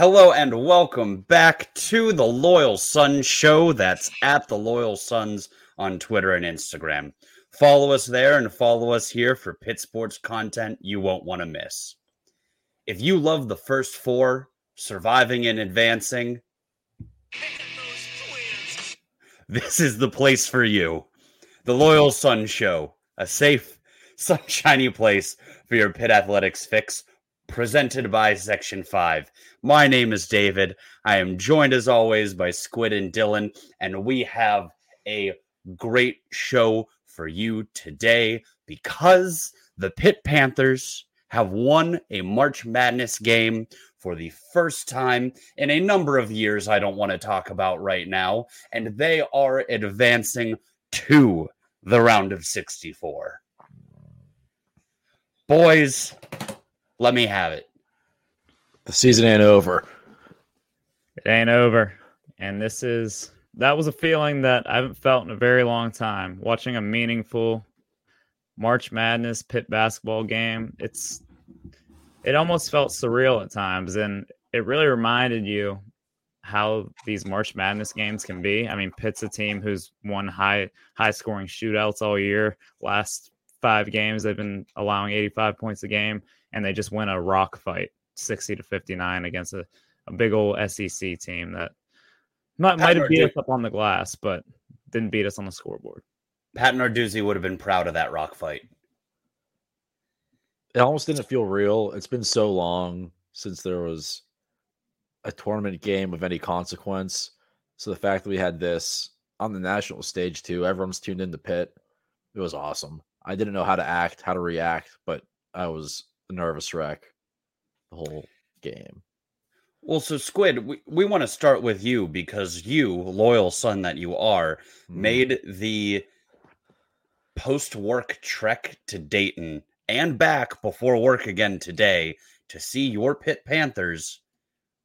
Hello and welcome back to the Loyal Sons Show. That's at the Loyal Sons on Twitter and Instagram. Follow us there and follow us here for Pitt Sports content you won't want to miss. If you love the first four, surviving and advancing, this is the place for you. The Loyal Sons Show, a safe, sunshiny place for your Pitt Athletics fix, presented by Section 5. My name is David. I am joined as always by Squid and Dylan, and we have a great show for you today because the Pitt Panthers have won a March Madness game for the first time in a number of years I don't want to talk about right now, and they are advancing to the round of 64. Boys, let me have it. The season ain't over. It ain't over. And this is that was a feeling that I haven't felt in a very long time. Watching a meaningful March Madness Pitt basketball game. It's it almost felt surreal at times and it really reminded you how these March Madness games can be. I mean, Pitt's a team who's won high high scoring shootouts all year. Last five games, they've been allowing 85 points a game, and they just win a rock fight 60 to 59 against a, a big old SEC team that might, might have beat us up on the glass, but didn't beat us on the scoreboard. Pat Narduzzi would have been proud of that rock fight. It almost didn't feel real. It's been so long since there was a tournament game of any consequence. So the fact that we had this on the national stage too, everyone's tuned in into Pitt. It was awesome. I didn't know how to act, how to react, but I was a nervous wreck the whole game. Well, so Squid, we, we want to start with you because you, loyal son that you are, mm. made the post work trek to Dayton and back before work again today to see your Pitt Panthers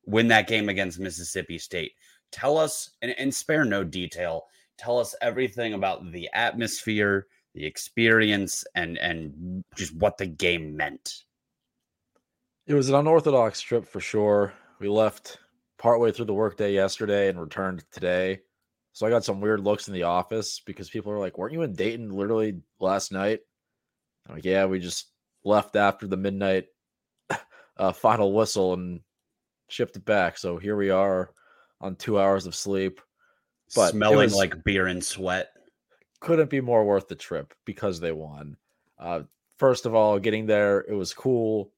win that game against Mississippi State. Tell us, and, and spare no detail, tell us everything about the atmosphere, the experience, and and just what the game meant. It was an unorthodox trip for sure. We left partway through the workday yesterday and returned today. So I got some weird looks in the office because people are like, "Weren't you in Dayton literally last night?" I'm like, "Yeah, we just left after the midnight uh, final whistle and shipped it back. So here we are on two hours of sleep. But smelling was, like beer and sweat. Couldn't be more worth the trip because they won. Uh, first of all, getting there, it was cool.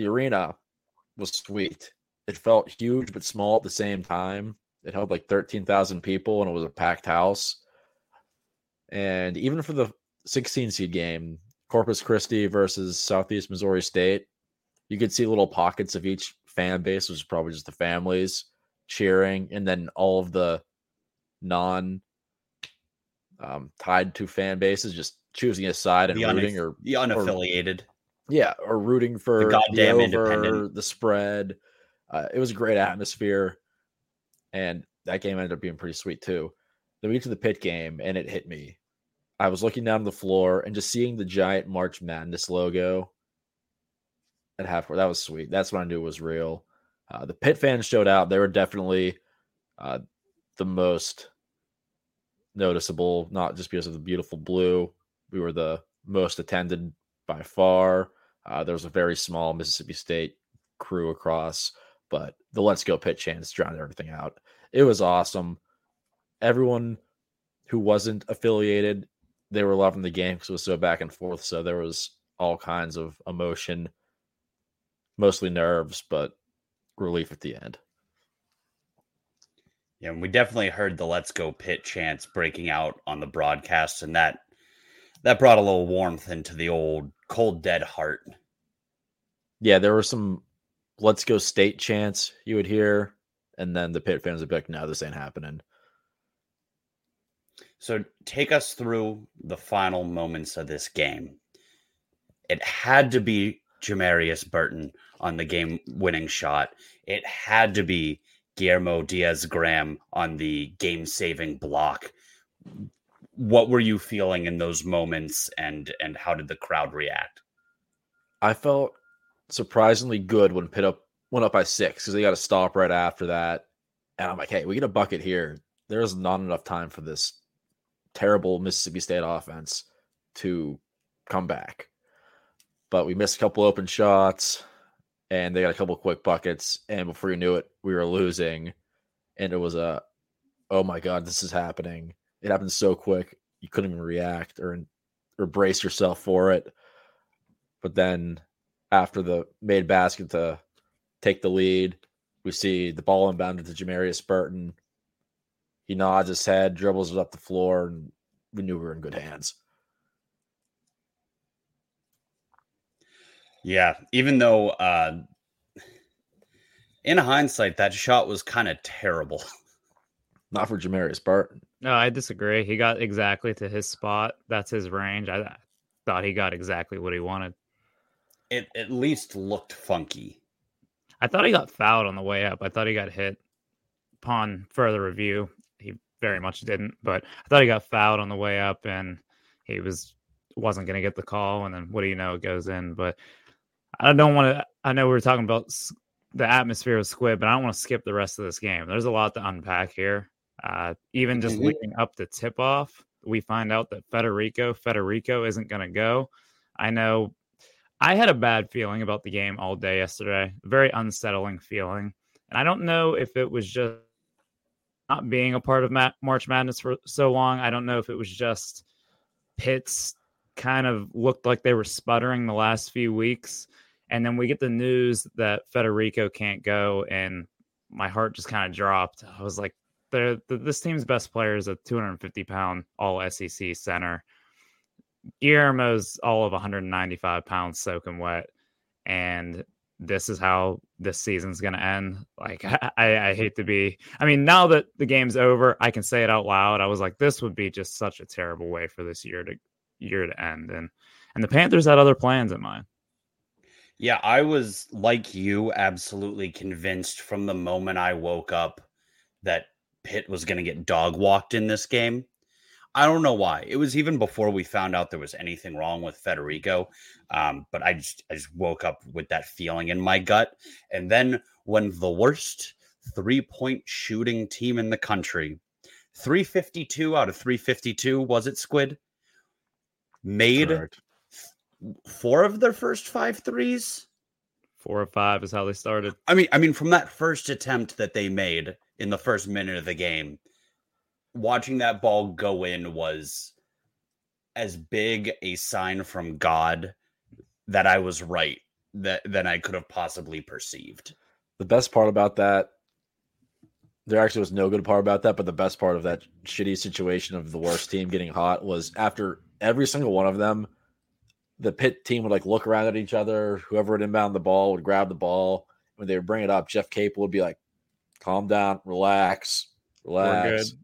The arena was sweet. It felt huge but small at the same time. It held like 13,000 people and it was a packed house. And even for the 16 seed game, Corpus Christi versus Southeast Missouri State, you could see little pockets of each fan base, which is probably just the families cheering, and then all of the non um, tied to fan bases just choosing a side and the rooting or the unaffiliated. Or, yeah, or rooting for the goddamn the over, independent, the spread. Uh, it was a great atmosphere, and that game ended up being pretty sweet too. Then we get to the Pitt game, and it hit me. I was looking down the floor and just seeing the giant March Madness logo at half court. That was sweet. That's when I knew it was real. Uh, the Pitt fans showed out. They were definitely uh, the most noticeable, not just because of the beautiful blue. We were the most attended by far. Uh, there was a very small Mississippi State crew across, but the Let's Go Pitt chants drowned everything out. It was awesome. Everyone who wasn't affiliated, they were loving the game because it was so back and forth. So there was all kinds of emotion mostly nerves, but relief at the end. Yeah, and we definitely heard the "Let's Go Pitt chants breaking out on the broadcast, and that that brought a little warmth into the old cold dead heart. Yeah, there were some "Let's Go State" chants you would hear, and then the Pitt fans would be like, "No, this ain't happening." So take us through the final moments of this game. It had to be Jamarius Burton on the game winning shot. It had to be Guillermo Diaz Graham on the game saving block. What were you feeling in those moments and and how did the crowd react? I felt surprisingly good when Pitt up went up by six because they got to stop right after that. And I'm like, hey, we get a bucket here. There's not enough time for this terrible Mississippi State offense to come back. But we missed a couple open shots and they got a couple quick buckets. And before you knew it, we were losing. And it was a, oh my God, this is happening. It happened so quick. You couldn't even react or, or brace yourself for it. But then after the made basket to take the lead, we see the ball inbounded to Jamarius Burton. He nods his head, dribbles it up the floor, and we knew we were in good hands. Yeah, even though uh, in hindsight, that shot was kind of terrible. Not for Jamarius Burton. No, I disagree. He got exactly to his spot. That's his range. I thought he got exactly what he wanted. It at least looked funky. I thought he got fouled on the way up. I thought he got hit upon further review. He very much didn't, but I thought he got fouled on the way up and he was wasn't going to get the call and then what do you know it goes in, but I don't want to I know we were talking about the atmosphere of Squid, but I don't want to skip the rest of this game. There's a lot to unpack here. Uh, even just mm-hmm. leading up to tip off, we find out that Federiko Federiko isn't going to go. I know I had a bad feeling about the game all day yesterday, very unsettling feeling. And I don't know if it was just not being a part of March Madness for so long. I don't know if it was just Pitt's kind of looked like they were sputtering the last few weeks. And then we get the news that Federiko can't go, and my heart just kind of dropped. I was like, the, this team's best player is a 250 pound all SEC center. Guillermo's all of 195 pounds soaking wet. And this is how this season's going to end. Like, I, I hate to be, I mean, now that the game's over, I can say it out loud. I was like, this would be just such a terrible way for this year to year to end. And, and the Panthers had other plans in mind. Yeah, I was like you, absolutely convinced from the moment I woke up that Pitt was going to get dog walked in this game. I don't know why. It was even before we found out there was anything wrong with Federiko. Um, but I just I just woke up with that feeling in my gut. And then when the worst three point shooting team in the country, 352 out of 352, was it Squid? Made Correct. four of their first five threes. Four or five is how they started. I mean, I mean, from that first attempt that they made in the first minute of the game, watching that ball go in was as big a sign from God that I was right that than I could have possibly perceived. The best part about that, there actually was no good part about that, but the best part of that shitty situation of the worst team getting hot was after every single one of them, the Pitt team would like look around at each other. Whoever would inbound the ball would grab the ball. When they would bring it up, Jeff Capel would be like, "Calm down, relax, relax."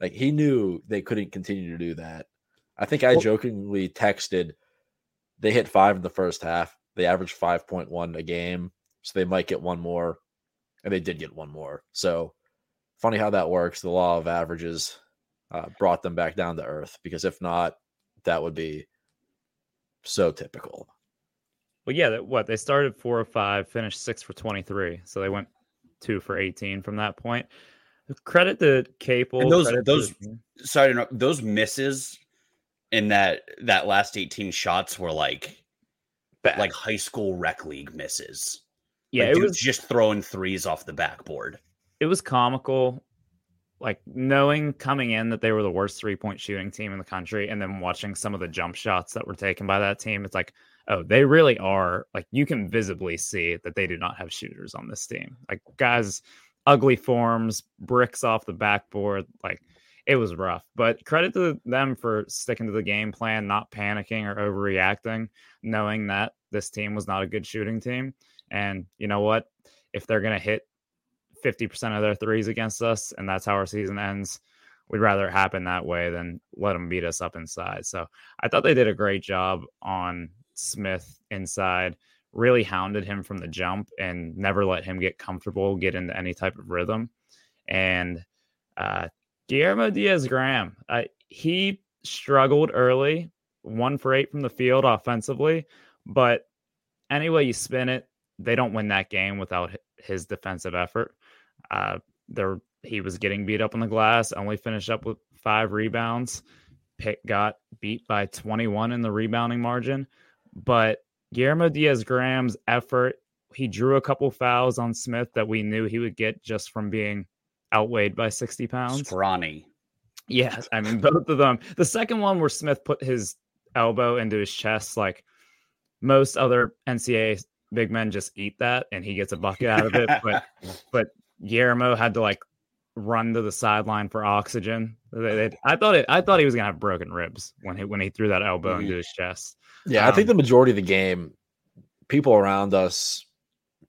Like he knew they couldn't continue to do that. I think I jokingly texted they hit five in the first half. They averaged 5.1 a game. So they might get one more. And they did get one more. So funny how that works. The law of averages uh, brought them back down to earth because if not, that would be so typical. Well, yeah, that, what they started four or five, finished six for 23. So they went two for 18 from that point. Credit to Capel. And those those to... sorry those misses in that that last 18 shots were like like high school rec league misses. Yeah, like, it was just throwing threes off the backboard. It was comical like knowing coming in that they were the worst three point shooting team in the country and then watching some of the jump shots that were taken by that team it's like oh they really are like you can visibly see that they do not have shooters on this team like guys ugly forms, bricks off the backboard. Like it was rough. But credit to them for sticking to the game plan, not panicking or overreacting, knowing that this team was not a good shooting team. And you know what? If they're to hit 50% of their threes against us and that's how our season ends, we'd rather it happen that way than let them beat us up inside. So I thought they did a great job on Smith inside really hounded him from the jump and never let him get comfortable, get into any type of rhythm. And uh, Guillermo Diaz Graham, uh, he struggled early, one for eight from the field offensively. But anyway, you spin it, they don't win that game without his defensive effort. Uh, there, he was getting beat up on the glass, only finished up with five rebounds. Pitt got beat by 21 in the rebounding margin, but Guillermo Diaz Graham's effort, he drew a couple fouls on Smith that we knew he would get just from being outweighed by 60 pounds. Scrawny. Yes, I mean both of them. The second one where Smith put his elbow into his chest, like most other NCAA big men just eat that and he gets a bucket out of it. but but Guillermo had to like run to the sideline for oxygen. They, they, I thought it. I thought he was gonna have broken ribs when he when he threw that elbow mm-hmm. into his chest. Yeah, um, I think um, the majority of the game, people around us,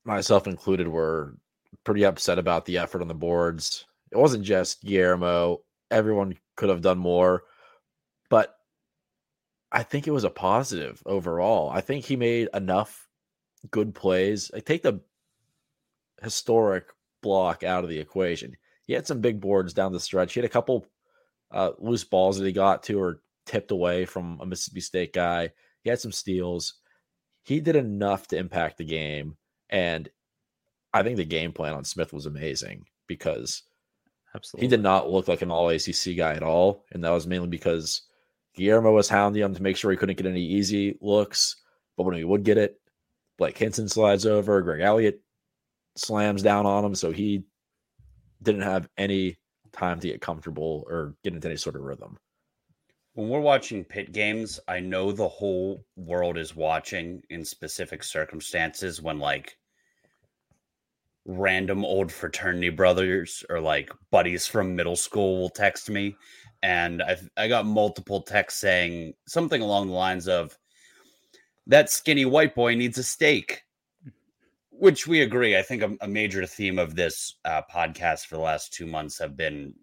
myself included, were pretty upset about the effort on the boards. It wasn't just Guillermo. Everyone could have done more, but I think it was a positive overall. I think he made enough good plays. I take the historic block out of the equation. He had some big boards down the stretch. He had a couple uh, loose balls that he got to or tipped away from a Mississippi State guy. He had some steals. He did enough to impact the game. And I think the game plan on Smith was amazing because Absolutely. he did not look like an all ACC guy at all. And that was mainly because Guillermo was hounding him to make sure he couldn't get any easy looks. But when he would get it, Blake Hinson slides over, Greg Elliott slams down on him. So he didn't have any time to get comfortable or get into any sort of rhythm. When we're watching Pitt games, I know the whole world is watching in specific circumstances when like random old fraternity brothers or like buddies from middle school will text me and I I got multiple texts saying something along the lines of that skinny white boy needs a steak which we agree. I think a, a major theme of this uh, podcast for the last two months have been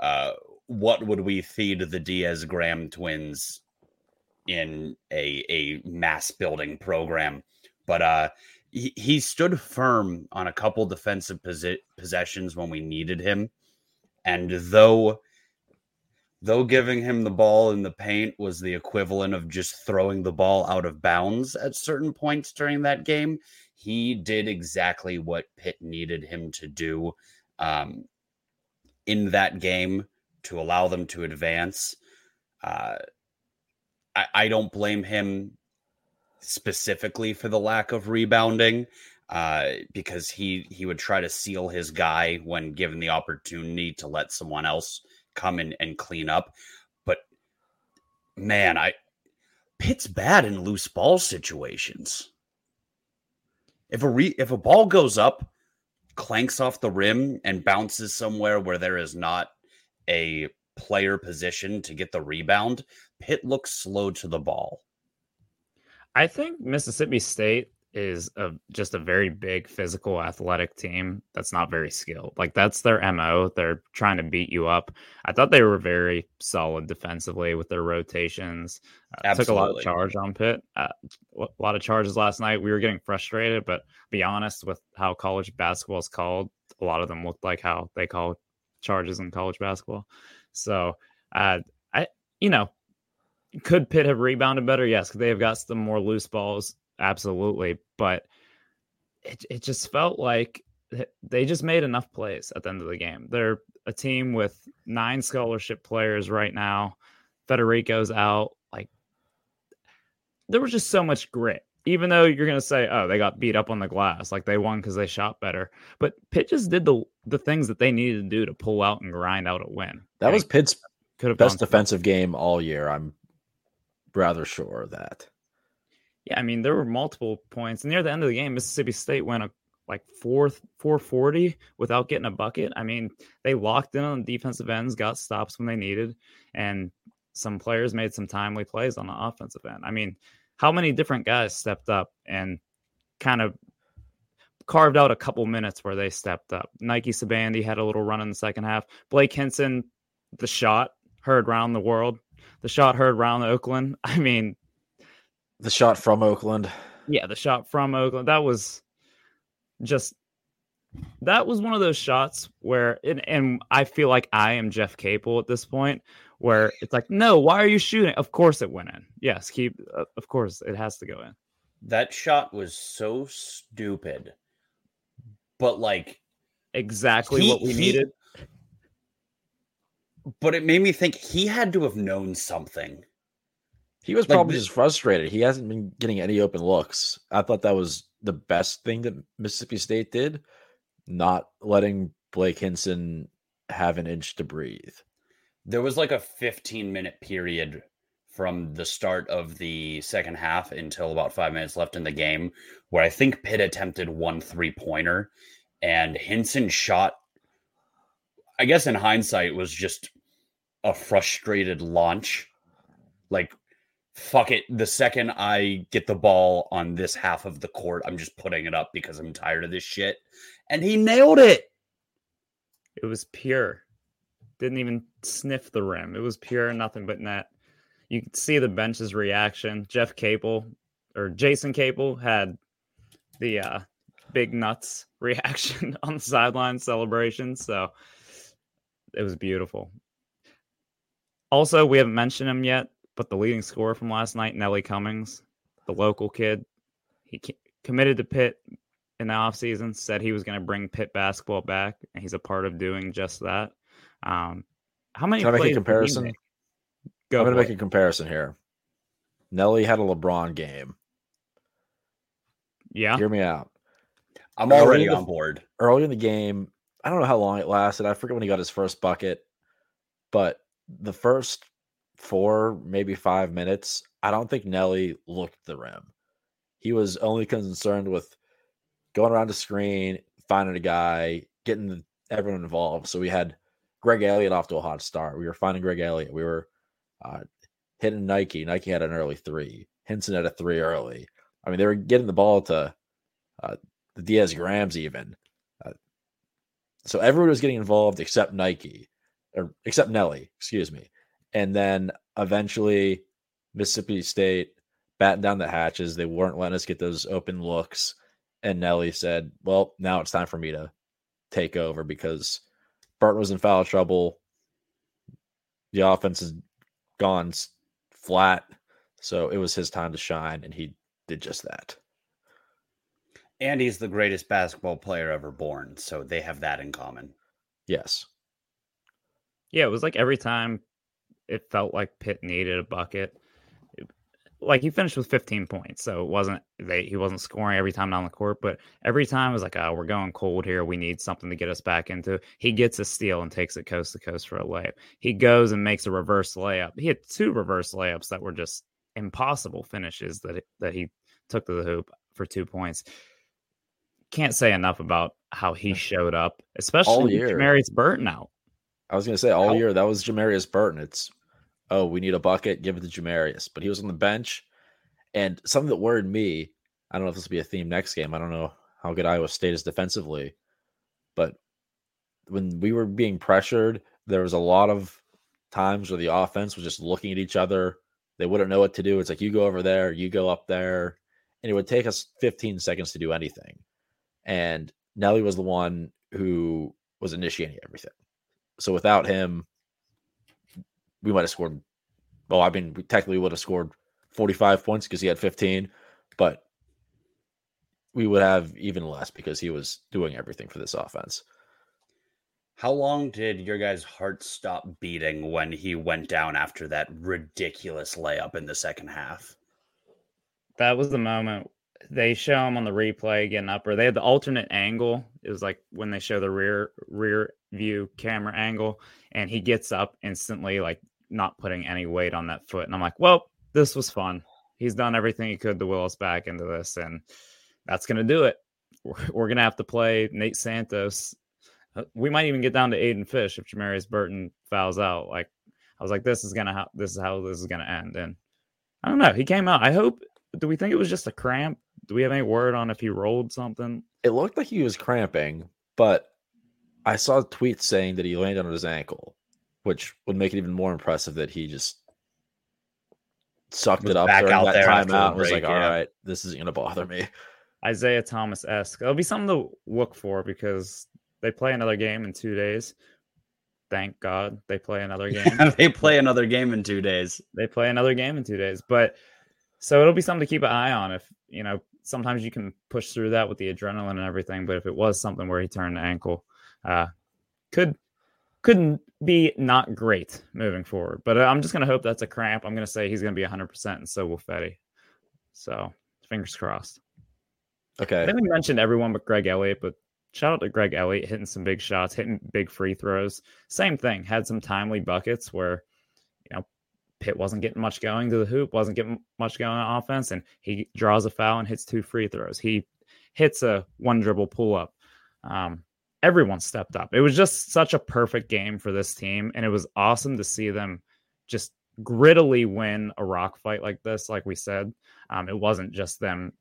uh, what would we feed the Diaz Graham twins in a a mass building program? But uh, he, he stood firm on a couple defensive posi- possessions when we needed him, and though though giving him the ball in the paint was the equivalent of just throwing the ball out of bounds at certain points during that game, he did exactly what Pitt needed him to do um, in that game to allow them to advance. Uh, I, I, don't blame him specifically for the lack of rebounding uh, because he he would try to seal his guy when given the opportunity to let someone else come in and clean up. But man, I Pitt's bad in loose ball situations. If a re, if a ball goes up, clanks off the rim and bounces somewhere where there is not a player position to get the rebound, Pitt looks slow to the ball. I think Mississippi State is a, just a very big physical athletic team that's not very skilled. Like that's their MO. They're trying to beat you up. I thought they were very solid defensively with their rotations. Uh, took a lot of charge on Pitt. Uh, a lot of charges last night. We were getting frustrated, but be honest with how college basketball is called, a lot of them looked like how they call charges in college basketball. So, uh, I you know, could Pitt have rebounded better? Yes, they have got some more loose balls absolutely. But it it just felt like they just made enough plays at the end of the game. They're a team with nine scholarship players right now. Federiko's out. Like there was just so much grit. Even though you're gonna say, "Oh, they got beat up on the glass," like they won because they shot better, but Pitt just did the the things that they needed to do to pull out and grind out a win. That was Pitt's could have best defensive game all year. I'm rather sure of that. Yeah, I mean there were multiple points near the end of the game. Mississippi State went a like fourth 440 without getting a bucket. I mean, they locked in on defensive ends, got stops when they needed, and some players made some timely plays on the offensive end. I mean, how many different guys stepped up and kind of carved out a couple minutes where they stepped up. Nike Sibande had a little run in the second half. Blake Hinson, the shot heard round the world. The shot heard round Oakland. I mean, the shot from Oakland. Yeah, the shot from Oakland. That was just that was one of those shots where and, and I feel like I am Jeff Capel at this point where it's like, no, why are you shooting? Of course it went in. Yes, keep uh, of course it has to go in. That shot was so stupid. But like exactly he, what we he, needed. But it made me think he had to have known something. He was probably like, just frustrated. He hasn't been getting any open looks. I thought that was the best thing that Mississippi State did, not letting Blake Hinson have an inch to breathe. There was like a 15 minute period from the start of the second half until about five minutes left in the game where I think Pitt attempted one three pointer and Hinson shot, I guess in hindsight, was just a frustrated launch. Like, fuck it. The second I get the ball on this half of the court, I'm just putting it up because I'm tired of this shit. And he nailed it. It was pure. Didn't even sniff the rim. It was pure, nothing but net. You could see the bench's reaction. Jeff Capel or Jason Capel had the uh, big nuts reaction on the sideline celebration. So it was beautiful. Also, we haven't mentioned him yet, but the leading scorer from last night, Nelly Cummings, the local kid, he committed to Pitt in the offseason, said he was going to bring Pitt basketball back, and he's a part of doing just that. Um, how many? Can I make a comparison? Go I'm going to make a comparison here. Nelly had a LeBron game. Yeah. Hear me out. I'm already on board. Early in the game, I don't know how long it lasted. I forget when he got his first bucket, but the first four, maybe five minutes, I don't think Nelly looked the rim. He was only concerned with going around the screen, finding a guy, getting everyone involved. So we had Greg Elliott off to a hot start. We were finding Greg Elliott. We were uh, hitting Nike. Nike had an early three. Hinson had a three early. I mean, they were getting the ball to uh, the Diaz Grahams even. Uh, so everyone was getting involved except Nike, or except Nelly, excuse me. And then eventually, Mississippi State battened down the hatches. They weren't letting us get those open looks. And Nelly said, Well, now it's time for me to take over because Burton was in foul trouble. The offense has gone flat. So it was his time to shine, and he did just that. And he's the greatest basketball player ever born. So they have that in common. Yes. Yeah, it was like every time it felt like Pitt needed a bucket. like he finished with 15 points, so it wasn't they he wasn't scoring every time down the court, but every time it was like, oh, we're going cold here. We need something to get us back into. He gets a steal and takes it coast to coast for a layup. He goes and makes a reverse layup. He had two reverse layups that were just impossible finishes that that he took to the hoop for two points can't say enough about how he showed up, especially all year. Burton out. I was going to say all year that was Jamarius Burton. It's oh, we need a bucket, give it to Jamarius. But he was on the bench, and something that worried me. I don't know if this will be a theme next game. I don't know how good Iowa State is defensively, but when we were being pressured, there was a lot of times where the offense was just looking at each other. They wouldn't know what to do. It's like you go over there, you go up there, and it would take us 15 seconds to do anything and Nelly was the one who was initiating everything. So without him, we might have scored. Well, I mean, we technically would have scored 45 points because he had 15, but we would have even less because he was doing everything for this offense. How long did your guys' heart stop beating when he went down after that ridiculous layup in the second half? That was the moment they show him on the replay getting up, or they had the alternate angle. It was like when they show the rear rear view camera angle, and he gets up instantly, like not putting any weight on that foot. And I'm like, well, this was fun. He's done everything he could to will us back into this, and that's gonna do it. We're, we're gonna have to play Nate Santos. Uh, we might even get down to Aiden Fish if Jamarius Burton fouls out. Like I was like, this is gonna ha- this is how this is gonna end. And I don't know. He came out. I hope. Do we think it was just a cramp? do we have any word on if he rolled something? It looked like he was cramping, but I saw a tweet saying that he landed on his ankle, which would make it even more impressive that he just sucked it up during that timeout and was like, yeah. all right, this isn't going to bother me. Isaiah Thomas esque. It'll be something to look for because they play another game in two days. Thank God they play another game. they play another game in two days. They play another game in two days. But so it'll be something to keep an eye on if you know, sometimes you can push through that with the adrenaline and everything. But if it was something where he turned the ankle, uh, could couldn't be not great moving forward. But I'm just going to hope that's a cramp. I'm going to say he's going to be 100%, and so will Fetty. So fingers crossed. Okay. I think we mentioned everyone but Greg Elliott, but shout out to Greg Elliott hitting some big shots, hitting big free throws. Same thing, had some timely buckets where, you know, Pitt wasn't getting much going to the hoop, wasn't getting much going on offense, and he draws a foul and hits two free throws. He hits a one dribble pull up. Um, everyone stepped up. It was just such a perfect game for this team, and it was awesome to see them just grittily win a rock fight like this. Like we said, um, it wasn't just them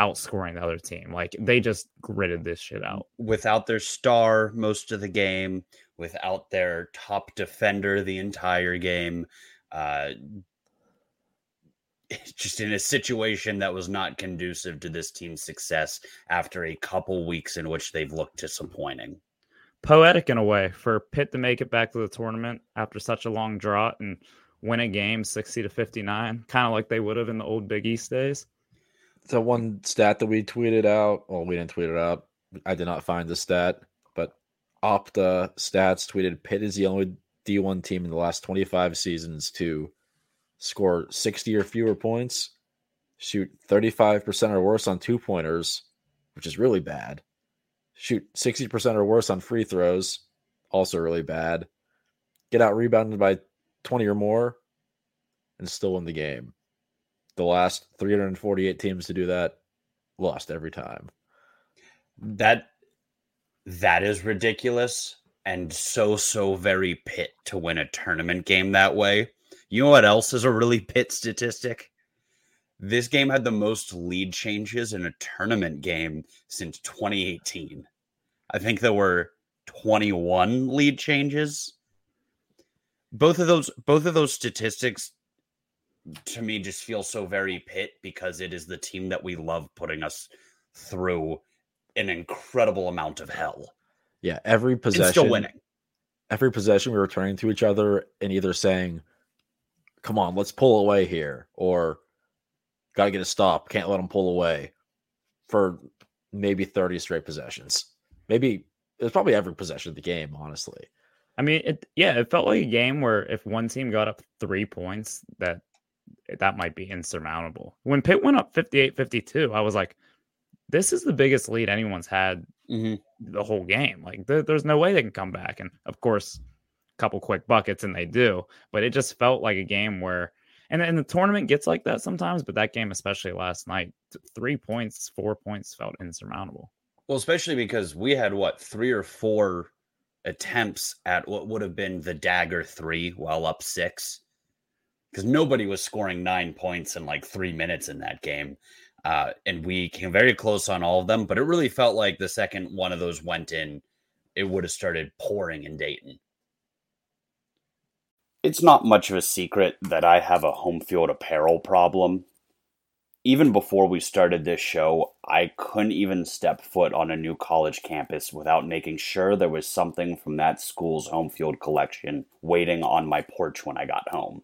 outscoring the other team. Like they just gritted this shit out. Without their star most of the game, without their top defender the entire game, uh, just in a situation that was not conducive to this team's success after a couple weeks in which they've looked disappointing. Poetic in a way for Pitt to make it back to the tournament after such a long drought and win a game 60 to 59, kind of like they would have in the old Big East days. The one stat that we tweeted out, well, we didn't tweet it out. I did not find the stat, but Opta Stats tweeted Pitt is the only D1 team in the last 25 seasons to score 60 or fewer points, shoot 35% or worse on two pointers, which is really bad, shoot 60% or worse on free throws, also really bad, get out rebounded by 20 or more, and still win the game. The last 348 teams to do that lost every time. That that is ridiculous and so so very Pitt to win a tournament game that way. You know what else is a really Pitt statistic? This game had the most lead changes in a tournament game since 2018. I think there were 21 lead changes. Both of those both of those statistics to me just feel so very Pitt because it is the team that we love putting us through an incredible amount of hell. Yeah, every possession still winning. Every possession we were turning to each other and either saying, "Come on, let's pull away here," or "Got to get a stop. Can't let them pull away." For maybe thirty straight possessions. Maybe it was probably every possession of the game. Honestly, I mean, it yeah, it felt like a game where if one team got up three points, that that might be insurmountable. When Pitt went up 58-52, I was like, this is the biggest lead anyone's had mm-hmm. the whole game. Like there, there's no way they can come back. And of course, a couple quick buckets and they do. But it just felt like a game where, and, and the tournament gets like that sometimes. But that game, especially last night, three points, four points felt insurmountable. Well, especially because we had what three or four attempts at what would have been the dagger three while up six because nobody was scoring nine points in like three minutes in that game. Uh, and we came very close on all of them, but it really felt like the second one of those went in, it would have started pouring in Dayton. It's not much of a secret that I have a home field apparel problem. Even before we started this show, I couldn't even step foot on a new college campus without making sure there was something from that school's home field collection waiting on my porch when I got home.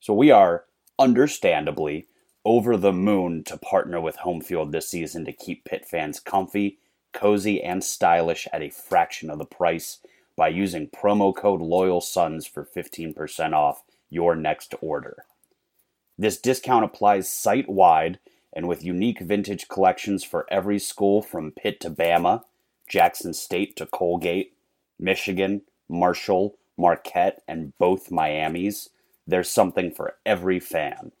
So we are, understandably, over the moon to partner with home field this season to keep Pitt fans comfy, cozy, and stylish at a fraction of the price by using promo code Loyal Sons for 15% off your next order. This discount applies site wide and with unique vintage collections for every school from Pitt to Bama, Jackson State to Colgate, Michigan, Marshall, Marquette, and both Miamis. There's something for every fan.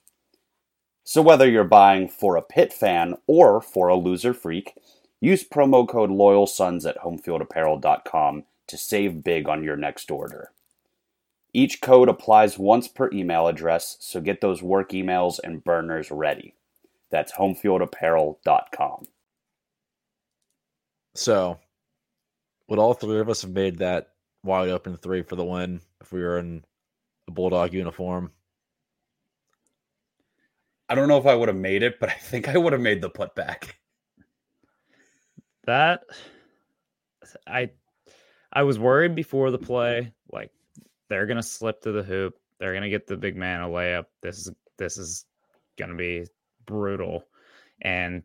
So whether you're buying for a Pitt fan or for a loser freak, use promo code LoyalSons at homefieldapparel.com to save big on your next order. Each code applies once per email address, so get those work emails and burners ready. That's homefieldapparel.com. So, would all three of us have made that wide open three for the win if we were in a Bulldog uniform? I don't know if I would have made it, but I think I would have made the putback. That I I was worried before the play, like they're gonna slip to the hoop, they're gonna get the big man a layup. This is this is gonna be brutal. And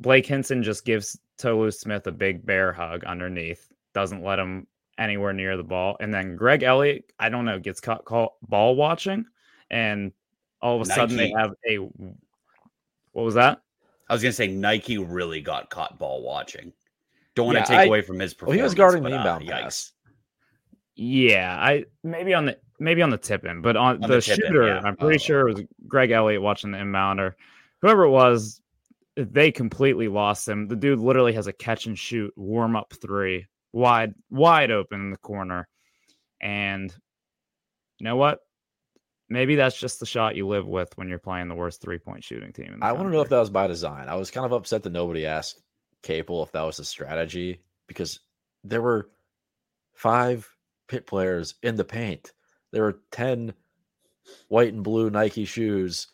Blake Hinson just gives Tolu Smith a big bear hug underneath, doesn't let him anywhere near the ball. And then Greg Elliott, I don't know, gets caught call, ball watching, and all of a Nike. sudden they have a what was that? I was gonna say Nike really got caught ball watching. Don't want yeah, to take I, away from his performance. Well, he was guarding the uh, inbound uh, pass. Yeah, I maybe on the maybe on the tip in, but on, on the, the shooter, yeah. I'm pretty oh. sure it was Greg Elliott watching the inbound or whoever it was. They completely lost him. The dude literally has a catch and shoot warm up three wide, wide open in the corner. And you know what? Maybe that's just the shot you live with when you're playing the worst three point shooting team. I want to know if that was by design. I was kind of upset that nobody asked Capel if that was a strategy because there were five Pitt players in the paint. There were 10 white and blue Nike shoes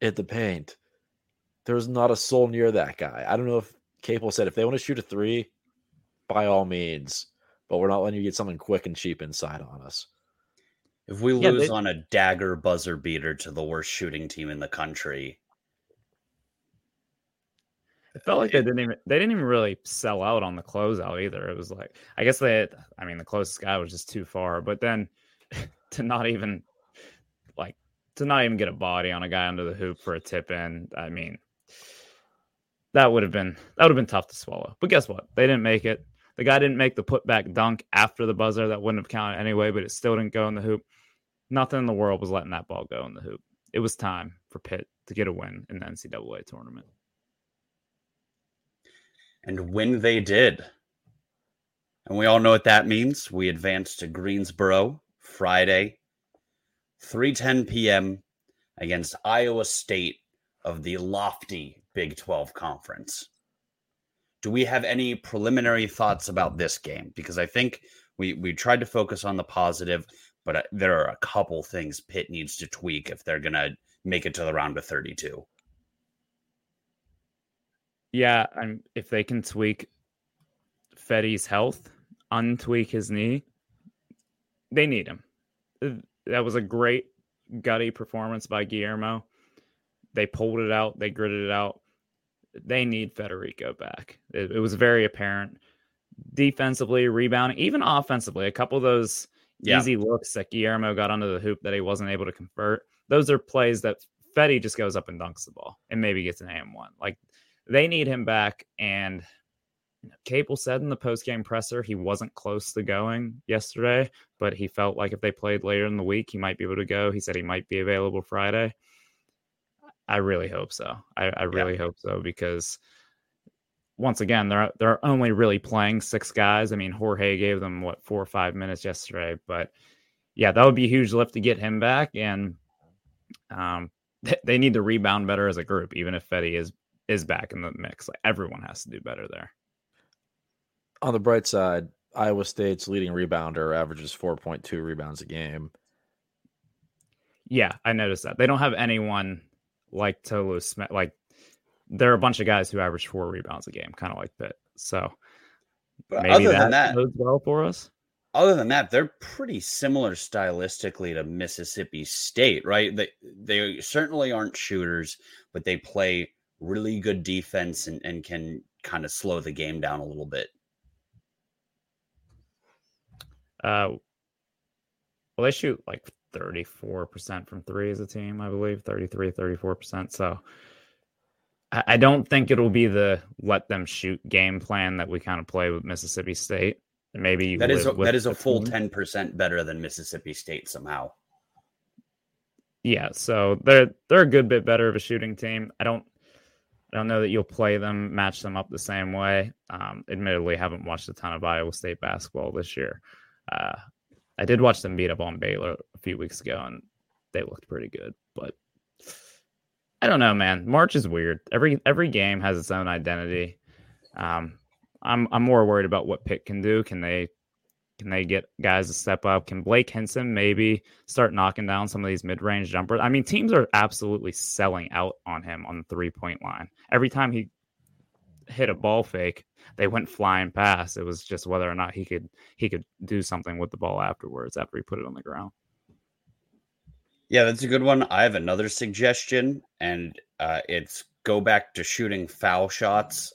in the paint. There was not a soul near that guy. I don't know if Capel said if they want to shoot a three, by all means, but we're not letting you get something quick and cheap inside on us. If we yeah, lose they... on a dagger buzzer beater to the worst shooting team in the country, it felt like they didn't even they didn't even really sell out on the closeout either. It was like I guess they I mean the closest guy was just too far, but then to not even like to not even get a body on a guy under the hoop for a tip in, I mean that would have been that would have been tough to swallow. But guess what? They didn't make it. The guy didn't make the putback dunk after the buzzer. That wouldn't have counted anyway, but it still didn't go in the hoop. Nothing in the world was letting that ball go in the hoop. It was time for Pitt to get a win in the NCAA tournament. And when they did, and we all know what that means, we advanced to Greensboro Friday, 3:10 p.m. against Iowa State of the lofty Big 12 conference do we have any preliminary thoughts about this game? Because I think we we tried to focus on the positive, but uh, there are a couple things Pitt needs to tweak if they're gonna make it to the round of 32. Yeah, and if they can tweak Fetty's health, untweak his knee, they need him. That was a great gutty performance by Guillermo. They pulled it out, they gritted it out they need Federiko back. It, it was very apparent. Defensively, rebounding, even offensively, a couple of those yeah. easy looks that Guillermo got under the hoop that he wasn't able to convert. Those are plays that Fetty just goes up and dunks the ball and maybe gets an AM one. Like they need him back. And Capel said in the post game presser he wasn't close to going yesterday, but he felt like if they played later in the week, he might be able to go. He said he might be available Friday. I really hope so. I, I really yeah. hope so because once again, they're they're only really playing six guys. I mean, Jorge gave them what four or five minutes yesterday, but yeah, that would be a huge lift to get him back, and um, they need to rebound better as a group. Even if Fetty is is back in the mix, like everyone has to do better there. On the bright side, Iowa State's leading rebounder averages four point two rebounds a game. Yeah, I noticed that they don't have anyone like Tolu Smith. Like there are a bunch of guys who average four rebounds a game, kind of like that. So but maybe that, that goes well for us. Other than that, they're pretty similar stylistically to Mississippi State, right? They they certainly aren't shooters, but they play really good defense and, and can kind of slow the game down a little bit. Uh, well, they shoot like 34% from three as a team, I believe 33, 34%. So I, I don't think it'll be the let them shoot game plan that we kind of play with Mississippi State. Maybe that is a, that is a full ten percent better than Mississippi State somehow. Yeah, so they're they're a good bit better of a shooting team. I don't I don't know that you'll play them, match them up the same way. Um, admittedly, haven't watched a ton of Iowa State basketball this year. Uh, I did watch them beat up on Baylor a few weeks ago, and they looked pretty good. But I don't know, man. March is weird. Every every game has its own identity. Um, I'm I'm more worried about what Pitt can do. Can they can they get guys to step up? Can Blake Hinson maybe start knocking down some of these mid range jumpers? I mean, teams are absolutely selling out on him on the three point line. Every time he hit a ball fake, they went flying past. It was just whether or not he could he could do something with the ball afterwards after he put it on the ground. Yeah, that's a good one. I have another suggestion, and uh, it's go back to shooting foul shots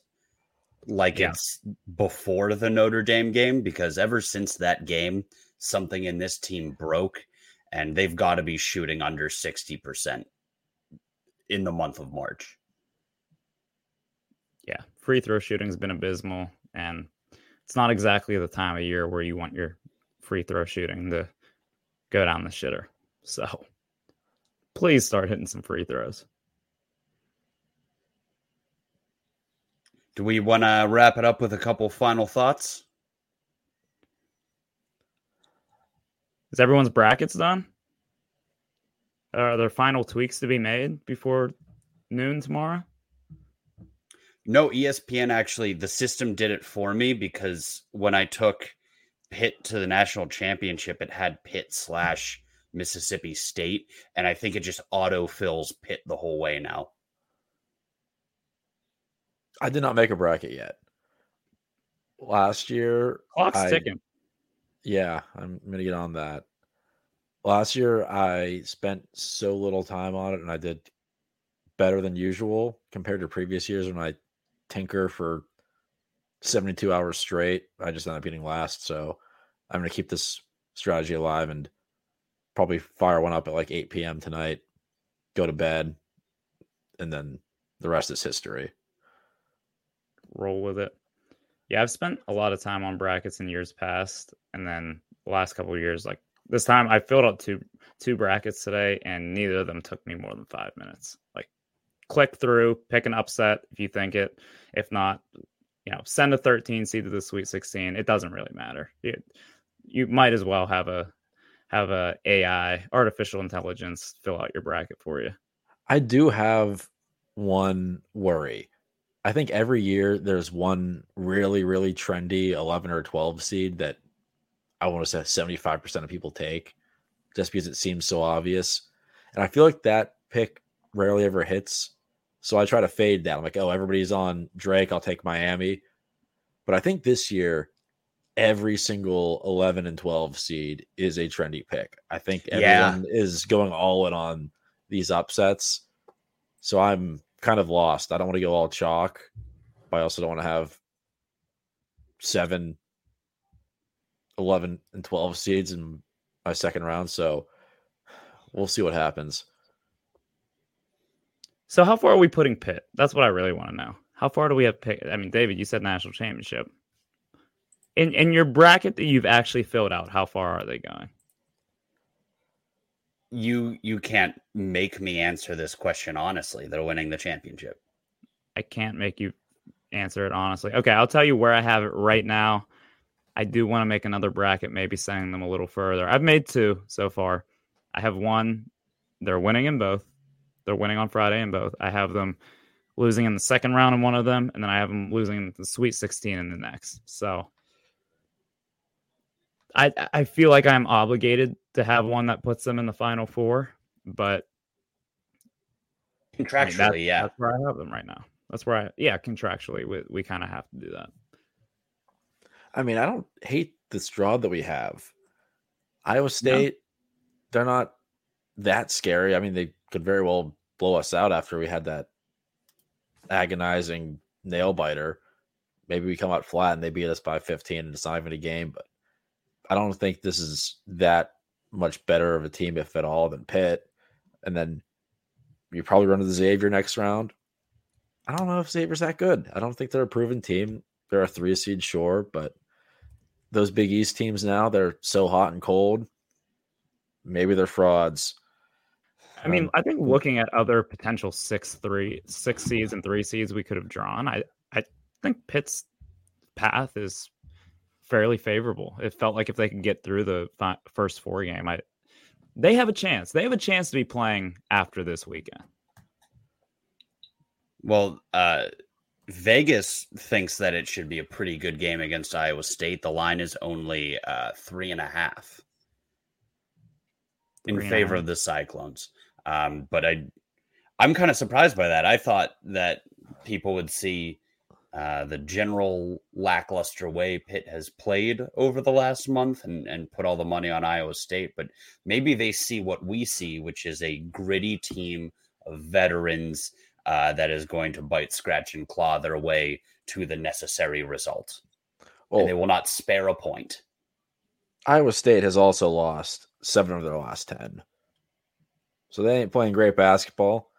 like yeah. it's before the Notre Dame game because ever since that game, something in this team broke and they've got to be shooting under 60% in the month of March. Yeah, free throw shooting has been abysmal and it's not exactly the time of year where you want your free throw shooting to go down the shitter. So please start hitting some free throws. Do we want to wrap it up with a couple final thoughts? Is everyone's brackets done? Are there final tweaks to be made before noon tomorrow? No, ESPN actually, the system did it for me because when I took Pitt to the national championship, it had Pitt slash Mississippi State. And I think it just auto fills Pitt the whole way now. I did not make a bracket yet. Last year, clock's I, ticking. Yeah, I'm gonna get on that. Last year, I spent so little time on it, and I did better than usual compared to previous years when I tinker for 72 hours straight. I just ended up getting last, so I'm gonna keep this strategy alive and probably fire one up at like 8 p.m. tonight, go to bed, and then the rest is history roll with it. Yeah, I've spent a lot of time on brackets in years past, and then the last couple years, like this time, I filled out two two brackets today, and neither of them took me more than five minutes. Like, click through, pick an upset if you think it. If not, you know, send a 13 seed to the Sweet 16. It doesn't really matter. You, you might as well have a have a AI artificial intelligence fill out your bracket for you. I do have one worry I think every year there's one really, really trendy 11 or 12 seed that I want to say 75% of people take just because it seems so obvious. And I feel like that pick rarely ever hits. So I try to fade that. I'm like, oh, everybody's on Drake. I'll take Miami. But I think this year, every single 11 and 12 seed is a trendy pick. I think everyone yeah. is going all in on these upsets. So I'm kind of lost. I don't want to go all chalk, but I also don't want to have seven, 11, and 12 seeds in my second round. So we'll see what happens. So how far are we putting Pitt? That's what I really want to know. How far do we have Pitt? I mean, David, you said national championship. In in your bracket that you've actually filled out, how far are they going? You you can't make me answer this question honestly. They're winning the championship. I can't make you answer it honestly. Okay, I'll tell you where I have it right now. I do want to make another bracket, maybe sending them a little further. I've made two so far. I have one. They're winning in both. They're winning on Friday in both. I have them losing in the second round in one of them, and then I have them losing in the Sweet 16 in the next. So I I feel like I'm obligated to have one that puts them in the final four, but contractually, I mean, that's, yeah, that's where I have them right now. That's where I yeah, contractually we we kind of have to do that. I mean, I don't hate this draw that we have. Iowa State, no. they're not that scary. I mean, they could very well blow us out after we had that agonizing nail biter. Maybe we come out flat and they beat us by 15 and it's not even a game, but I don't think this is that much better of a team, if at all, than Pitt. And then you probably run into the Xavier next round. I don't know if Xavier's that good. I don't think they're a proven team. They're a three seed, sure, but those Big East teams now, they're so hot and cold. Maybe they're frauds. I mean, um, I think looking at other potential six three six seeds and three seeds we could have drawn, I I think Pitt's path is fairly favorable. It felt like if they could get through the fi- first four game, I they have a chance. They have a chance to be playing after this weekend. Well, uh, Vegas thinks that it should be a pretty good game against Iowa State. The line is only uh, three and a half in favor of the Cyclones. Um, but I, I'm kind of surprised by that. I thought that people would see uh, the general lackluster way Pitt has played over the last month and, and put all the money on Iowa State. But maybe they see what we see, which is a gritty team of veterans uh, that is going to bite, scratch, and claw their way to the necessary result. And they will not spare a point. Iowa State has also lost seven of their last 10. So they ain't playing great basketball.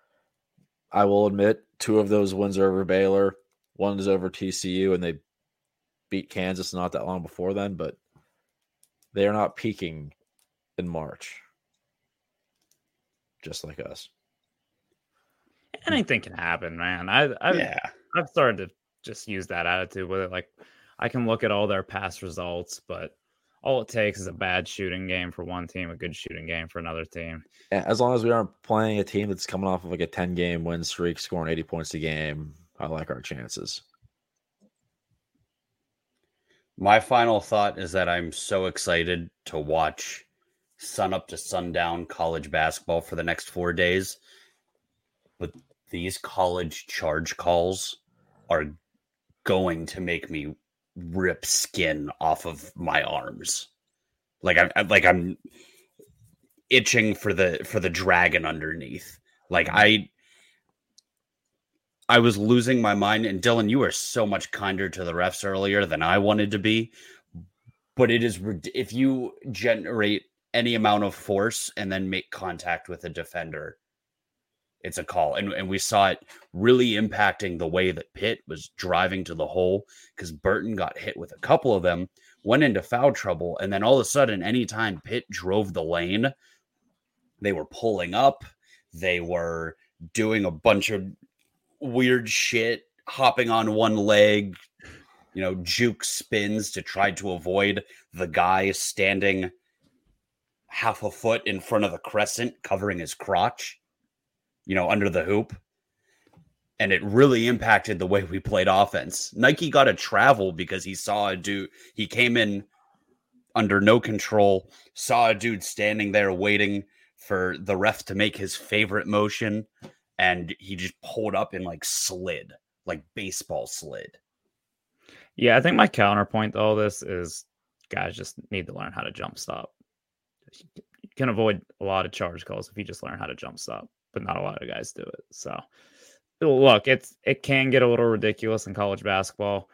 I will admit, two of those wins are over Baylor. One is over TCU, and they beat Kansas not that long before then, but they are not peaking in March, just like us. Anything can happen, man. I, I yeah, I've started to just use that attitude with it. Like, I can look at all their past results, but all it takes is a bad shooting game for one team, a good shooting game for another team. As long as we aren't playing a team that's coming off of like a 10 game win streak, scoring 80 points a game, I like our chances. My final thought is that I'm so excited to watch sun up to sundown college basketball for the next four days. But these college charge calls are going to make me rip skin off of my arms. Like I'm like I'm itching for the for the dragon underneath. Like I I was losing my mind and Dylan you were so much kinder to the refs earlier than I wanted to be. But it is if you generate any amount of force and then make contact with a defender it's a call. And, and we saw it really impacting the way that Pitt was driving to the hole because Burton got hit with a couple of them, went into foul trouble. And then all of a sudden, anytime Pitt drove the lane, they were pulling up, they were doing a bunch of weird shit, hopping on one leg, you know, juke spins to try to avoid the guy standing half a foot in front of the crescent covering his crotch you know, under the hoop. And it really impacted the way we played offense. Nike got a travel because he saw a dude, he came in under no control, saw a dude standing there waiting for the ref to make his favorite motion. And he just pulled up and like slid, like baseball slid. Yeah, I think my counterpoint to all this is guys just need to learn how to jump stop. You can avoid a lot of charge calls if you just learn how to jump stop but not a lot of guys do it. So look, it's it can get a little ridiculous in college basketball.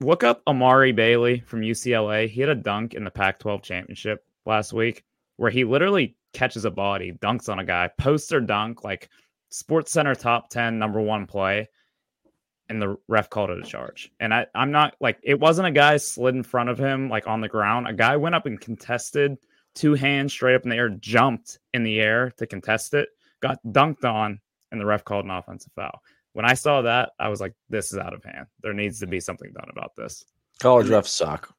Look up Amari Bailey from UCLA. He had a dunk in the Pac-12 championship last week where he literally catches a body, dunks on a guy, poster dunk, like Sports Center top 10 number one play. And the ref called it a charge. And I, I'm not like it wasn't a guy slid in front of him, like on the ground. A guy went up and contested two hands straight up in the air, jumped in the air to contest it got dunked on, and the ref called an offensive foul. When I saw that, I was like, this is out of hand. There needs to be something done about this. College refs suck.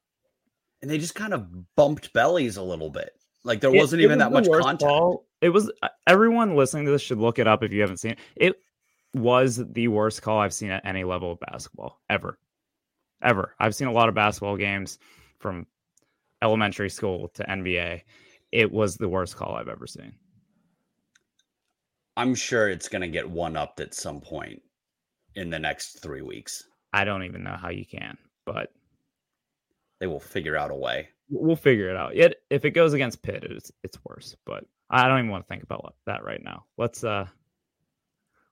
And they just kind of bumped bellies a little bit. Like there wasn't it, even that much contact. Call. It was uh, everyone listening to this should look it up if you haven't seen it. It was the worst call I've seen at any level of basketball ever. Ever. I've seen a lot of basketball games from elementary school to NBA. It was the worst call I've ever seen. I'm sure it's going to get one upped at some point in the next three weeks. I don't even know how you can, but they will figure out a way. We'll figure it out. Yet if it goes against Pitt, it's it's worse. But I don't even want to think about that right now. Let's uh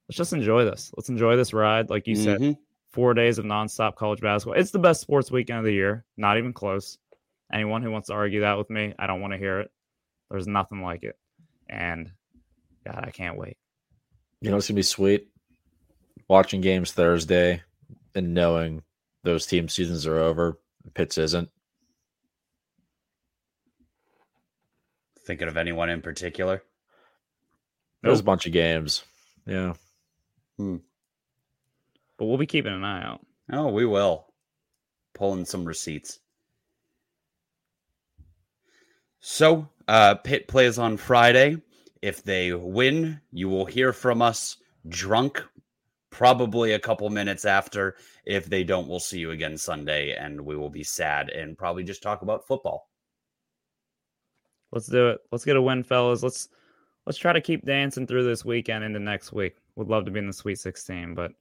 let's just enjoy this. Let's enjoy this ride. Like you mm-hmm. said, four days of nonstop college basketball. It's the best sports weekend of the year. Not even close. Anyone who wants to argue that with me, I don't want to hear it. There's nothing like it. And God, I can't wait. You know, it's gonna be sweet watching games Thursday and knowing those team seasons are over. Pitts isn't. Thinking of anyone in particular? There's nope. a bunch of games. Yeah. Hmm. But we'll be keeping an eye out. Oh, we will. Pulling some receipts. So, uh, Pitt plays on Friday. If they win, you will hear from us drunk probably a couple minutes after. If they don't, we'll see you again Sunday and we will be sad and probably just talk about football. Let's do it. Let's get a win, fellas. Let's let's try to keep dancing through this weekend into next week. Would love to be in the Sweet 16, but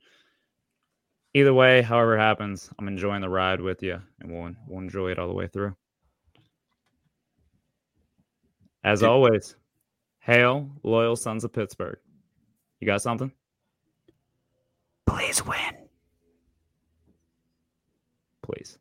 either way, however it happens, I'm enjoying the ride with you and we'll, we'll enjoy it all the way through. As always, Hail, loyal sons of Pittsburgh. You got something? Please win. Please.